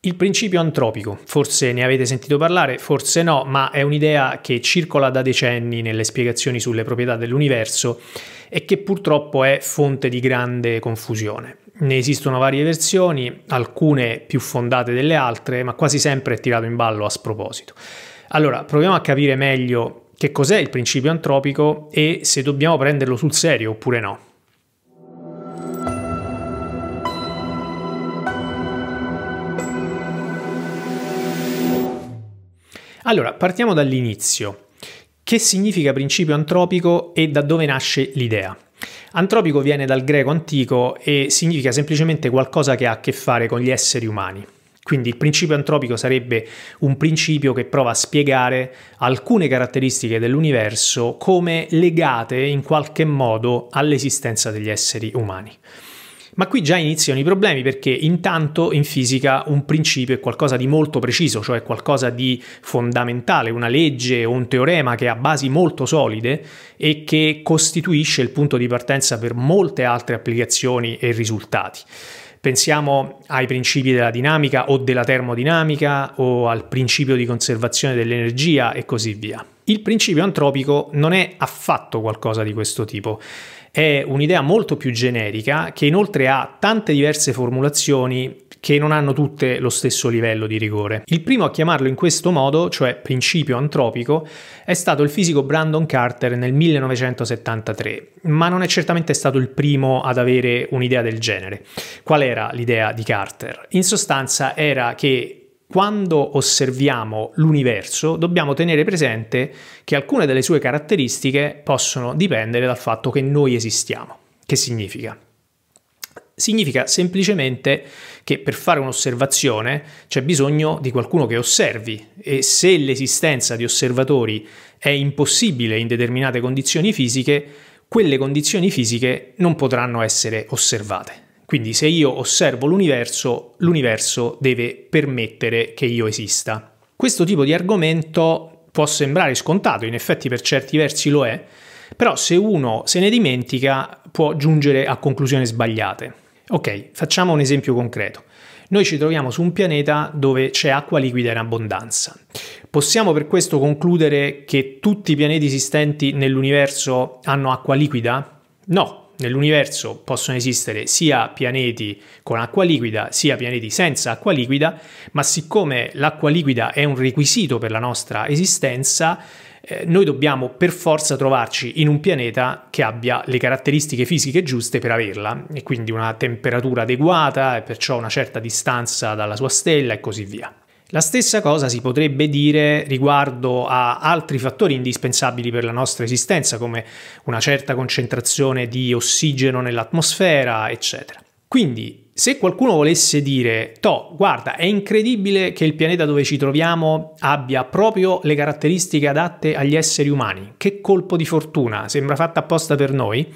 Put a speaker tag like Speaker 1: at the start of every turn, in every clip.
Speaker 1: Il principio antropico, forse ne avete sentito parlare, forse no, ma è un'idea che circola da decenni nelle spiegazioni sulle proprietà dell'universo e che purtroppo è fonte di grande confusione. Ne esistono varie versioni, alcune più fondate delle altre, ma quasi sempre è tirato in ballo a sproposito. Allora, proviamo a capire meglio che cos'è il principio antropico e se dobbiamo prenderlo sul serio oppure no. Allora, partiamo dall'inizio. Che significa principio antropico e da dove nasce l'idea? Antropico viene dal greco antico e significa semplicemente qualcosa che ha a che fare con gli esseri umani. Quindi il principio antropico sarebbe un principio che prova a spiegare alcune caratteristiche dell'universo come legate in qualche modo all'esistenza degli esseri umani. Ma qui già iniziano i problemi perché intanto in fisica un principio è qualcosa di molto preciso, cioè qualcosa di fondamentale, una legge o un teorema che ha basi molto solide e che costituisce il punto di partenza per molte altre applicazioni e risultati. Pensiamo ai principi della dinamica o della termodinamica o al principio di conservazione dell'energia e così via. Il principio antropico non è affatto qualcosa di questo tipo è un'idea molto più generica che inoltre ha tante diverse formulazioni che non hanno tutte lo stesso livello di rigore. Il primo a chiamarlo in questo modo, cioè principio antropico, è stato il fisico Brandon Carter nel 1973, ma non è certamente stato il primo ad avere un'idea del genere. Qual era l'idea di Carter? In sostanza era che quando osserviamo l'universo dobbiamo tenere presente che alcune delle sue caratteristiche possono dipendere dal fatto che noi esistiamo. Che significa? Significa semplicemente che per fare un'osservazione c'è bisogno di qualcuno che osservi e se l'esistenza di osservatori è impossibile in determinate condizioni fisiche, quelle condizioni fisiche non potranno essere osservate. Quindi se io osservo l'universo, l'universo deve permettere che io esista. Questo tipo di argomento può sembrare scontato, in effetti per certi versi lo è, però se uno se ne dimentica può giungere a conclusioni sbagliate. Ok, facciamo un esempio concreto. Noi ci troviamo su un pianeta dove c'è acqua liquida in abbondanza. Possiamo per questo concludere che tutti i pianeti esistenti nell'universo hanno acqua liquida? No, nell'universo possono esistere sia pianeti con acqua liquida sia pianeti senza acqua liquida, ma siccome l'acqua liquida è un requisito per la nostra esistenza, eh, noi dobbiamo per forza trovarci in un pianeta che abbia le caratteristiche fisiche giuste per averla, e quindi una temperatura adeguata e perciò una certa distanza dalla sua stella e così via. La stessa cosa si potrebbe dire riguardo a altri fattori indispensabili per la nostra esistenza, come una certa concentrazione di ossigeno nell'atmosfera, eccetera. Quindi, se qualcuno volesse dire, To, guarda, è incredibile che il pianeta dove ci troviamo abbia proprio le caratteristiche adatte agli esseri umani, che colpo di fortuna, sembra fatta apposta per noi,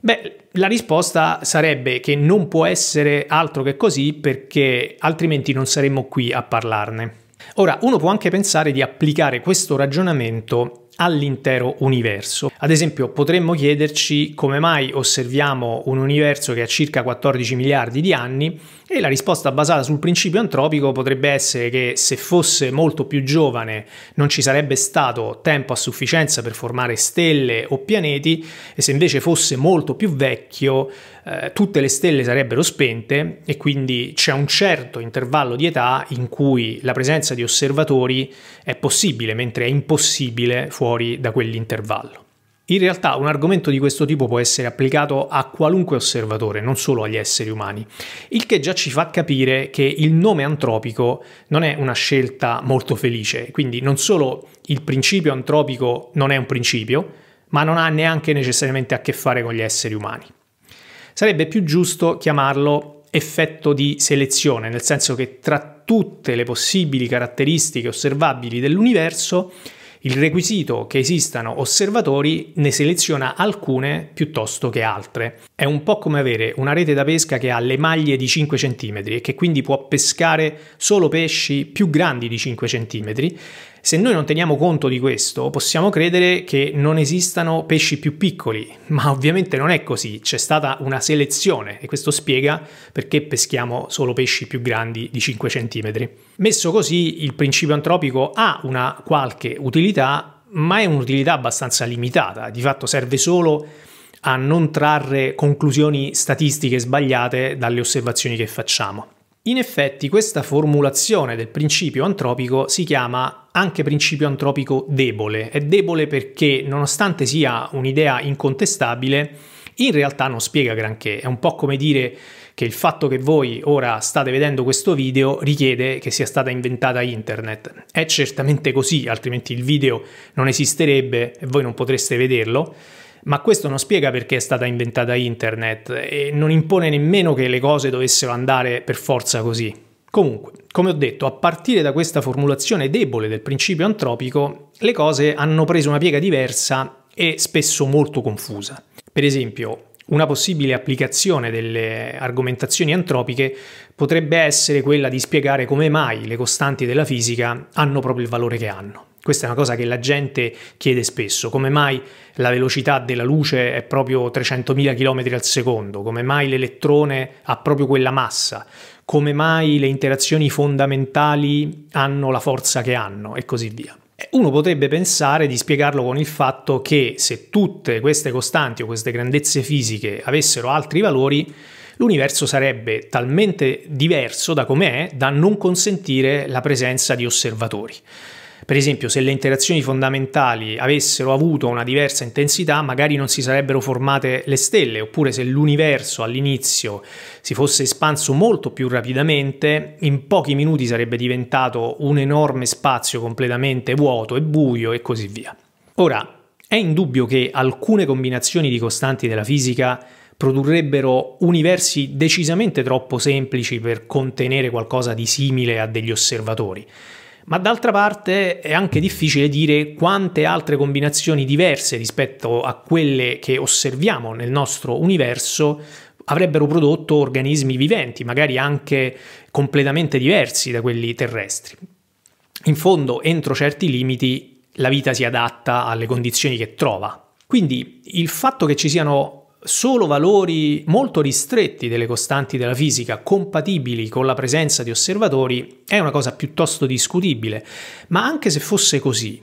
Speaker 1: Beh, la risposta sarebbe che non può essere altro che così perché altrimenti non saremmo qui a parlarne. Ora, uno può anche pensare di applicare questo ragionamento all'intero universo. Ad esempio, potremmo chiederci come mai osserviamo un universo che ha circa 14 miliardi di anni e la risposta basata sul principio antropico potrebbe essere che se fosse molto più giovane non ci sarebbe stato tempo a sufficienza per formare stelle o pianeti e se invece fosse molto più vecchio eh, tutte le stelle sarebbero spente e quindi c'è un certo intervallo di età in cui la presenza di osservatori è possibile, mentre è impossibile fuori da quell'intervallo. In realtà un argomento di questo tipo può essere applicato a qualunque osservatore, non solo agli esseri umani, il che già ci fa capire che il nome antropico non è una scelta molto felice, quindi non solo il principio antropico non è un principio, ma non ha neanche necessariamente a che fare con gli esseri umani. Sarebbe più giusto chiamarlo effetto di selezione, nel senso che tra tutte le possibili caratteristiche osservabili dell'universo, il requisito che esistano osservatori ne seleziona alcune piuttosto che altre. È un po' come avere una rete da pesca che ha le maglie di 5 cm e che quindi può pescare solo pesci più grandi di 5 cm Se noi non teniamo conto di questo, possiamo credere che non esistano pesci più piccoli, ma ovviamente non è così, c'è stata una selezione e questo spiega perché peschiamo solo pesci più grandi di 5 cm. Messo così, il principio antropico ha una qualche utilità, ma è un'utilità abbastanza limitata, di fatto serve solo a non trarre conclusioni statistiche sbagliate dalle osservazioni che facciamo. In effetti questa formulazione del principio antropico si chiama anche principio antropico debole. È debole perché nonostante sia un'idea incontestabile, in realtà non spiega granché. È un po' come dire che il fatto che voi ora state vedendo questo video richiede che sia stata inventata internet. È certamente così, altrimenti il video non esisterebbe e voi non potreste vederlo ma questo non spiega perché è stata inventata internet e non impone nemmeno che le cose dovessero andare per forza così. Comunque, come ho detto, a partire da questa formulazione debole del principio antropico, le cose hanno preso una piega diversa e spesso molto confusa. Per esempio, una possibile applicazione delle argomentazioni antropiche potrebbe essere quella di spiegare come mai le costanti della fisica hanno proprio il valore che hanno. Questa è una cosa che la gente chiede spesso, come mai la velocità della luce è proprio 300.000 km al secondo, come mai l'elettrone ha proprio quella massa, come mai le interazioni fondamentali hanno la forza che hanno e così via. Uno potrebbe pensare di spiegarlo con il fatto che se tutte queste costanti o queste grandezze fisiche avessero altri valori, l'universo sarebbe talmente diverso da com'è da non consentire la presenza di osservatori. Per esempio, se le interazioni fondamentali avessero avuto una diversa intensità, magari non si sarebbero formate le stelle, oppure se l'universo all'inizio si fosse espanso molto più rapidamente, in pochi minuti sarebbe diventato un enorme spazio completamente vuoto e buio e così via. Ora, è indubbio che alcune combinazioni di costanti della fisica produrrebbero universi decisamente troppo semplici per contenere qualcosa di simile a degli osservatori ma d'altra parte è anche difficile dire quante altre combinazioni diverse rispetto a quelle che osserviamo nel nostro universo avrebbero prodotto organismi viventi, magari anche completamente diversi da quelli terrestri. In fondo, entro certi limiti, la vita si adatta alle condizioni che trova. Quindi il fatto che ci siano solo valori molto ristretti delle costanti della fisica compatibili con la presenza di osservatori è una cosa piuttosto discutibile, ma anche se fosse così,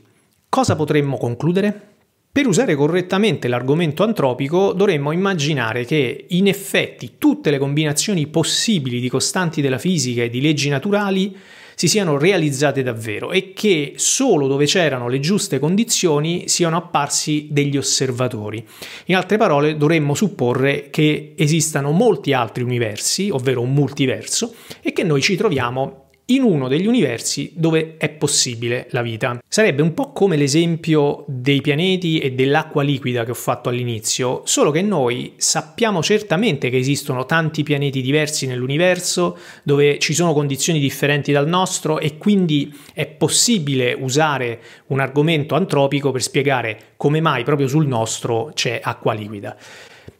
Speaker 1: cosa potremmo concludere? Per usare correttamente l'argomento antropico dovremmo immaginare che in effetti tutte le combinazioni possibili di costanti della fisica e di leggi naturali si siano realizzate davvero e che solo dove c'erano le giuste condizioni siano apparsi degli osservatori. In altre parole, dovremmo supporre che esistano molti altri universi, ovvero un multiverso, e che noi ci troviamo in uno degli universi dove è possibile la vita. Sarebbe un po' come l'esempio dei pianeti e dell'acqua liquida che ho fatto all'inizio, solo che noi sappiamo certamente che esistono tanti pianeti diversi nell'universo dove ci sono condizioni differenti dal nostro e quindi è possibile usare un argomento antropico per spiegare come mai proprio sul nostro c'è acqua liquida.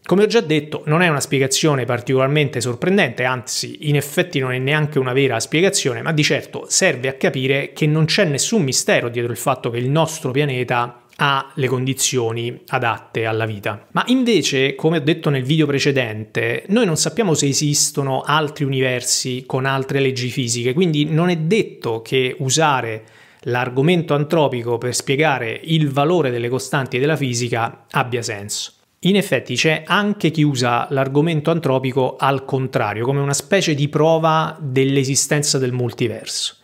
Speaker 1: Come ho già detto, non è una spiegazione particolarmente sorprendente, anzi, in effetti non è neanche una vera spiegazione, ma di certo serve a capire che non c'è nessun mistero dietro il fatto che il nostro pianeta ha le condizioni adatte alla vita. Ma invece, come ho detto nel video precedente, noi non sappiamo se esistono altri universi con altre leggi fisiche, quindi non è detto che usare l'argomento antropico per spiegare il valore delle costanti della fisica abbia senso. In effetti c'è anche chi usa l'argomento antropico al contrario, come una specie di prova dell'esistenza del multiverso.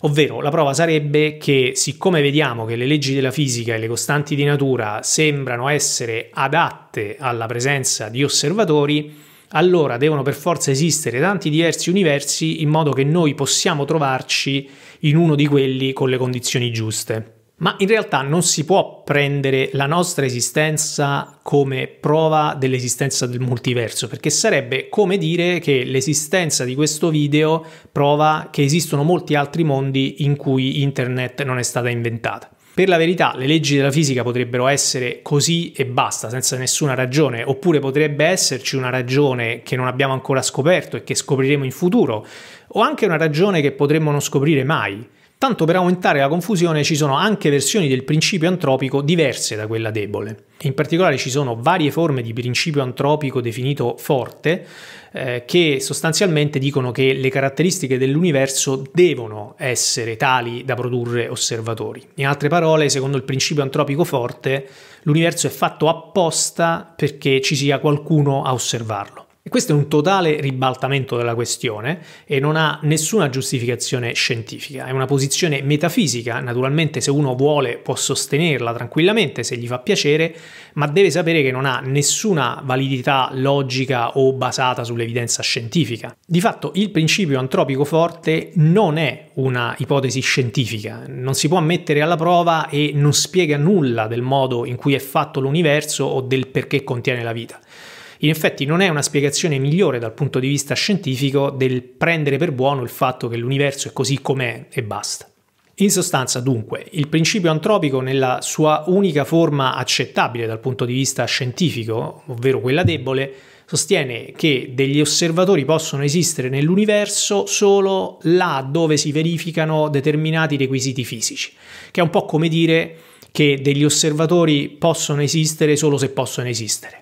Speaker 1: Ovvero la prova sarebbe che siccome vediamo che le leggi della fisica e le costanti di natura sembrano essere adatte alla presenza di osservatori, allora devono per forza esistere tanti diversi universi in modo che noi possiamo trovarci in uno di quelli con le condizioni giuste ma in realtà non si può prendere la nostra esistenza come prova dell'esistenza del multiverso, perché sarebbe come dire che l'esistenza di questo video prova che esistono molti altri mondi in cui internet non è stata inventata. Per la verità, le leggi della fisica potrebbero essere così e basta, senza nessuna ragione, oppure potrebbe esserci una ragione che non abbiamo ancora scoperto e che scopriremo in futuro, o anche una ragione che potremmo non scoprire mai. Tanto per aumentare la confusione ci sono anche versioni del principio antropico diverse da quella debole. In particolare ci sono varie forme di principio antropico definito forte eh, che sostanzialmente dicono che le caratteristiche dell'universo devono essere tali da produrre osservatori. In altre parole, secondo il principio antropico forte, l'universo è fatto apposta perché ci sia qualcuno a osservarlo. E questo è un totale ribaltamento della questione e non ha nessuna giustificazione scientifica, è una posizione metafisica, naturalmente se uno vuole può sostenerla tranquillamente se gli fa piacere, ma deve sapere che non ha nessuna validità logica o basata sull'evidenza scientifica. Di fatto il principio antropico forte non è una ipotesi scientifica, non si può mettere alla prova e non spiega nulla del modo in cui è fatto l'universo o del perché contiene la vita. In effetti non è una spiegazione migliore dal punto di vista scientifico del prendere per buono il fatto che l'universo è così com'è e basta. In sostanza, dunque, il principio antropico nella sua unica forma accettabile dal punto di vista scientifico, ovvero quella debole, sostiene che degli osservatori possono esistere nell'universo solo là dove si verificano determinati requisiti fisici, che è un po' come dire che degli osservatori possono esistere solo se possono esistere.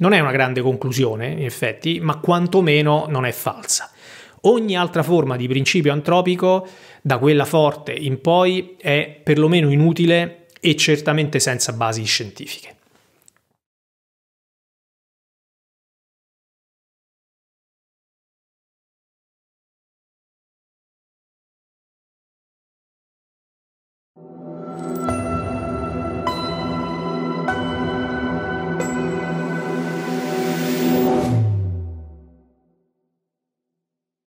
Speaker 1: Non è una grande conclusione, in effetti, ma quantomeno non è falsa. Ogni altra forma di principio antropico, da quella forte in poi, è perlomeno inutile e certamente senza basi scientifiche.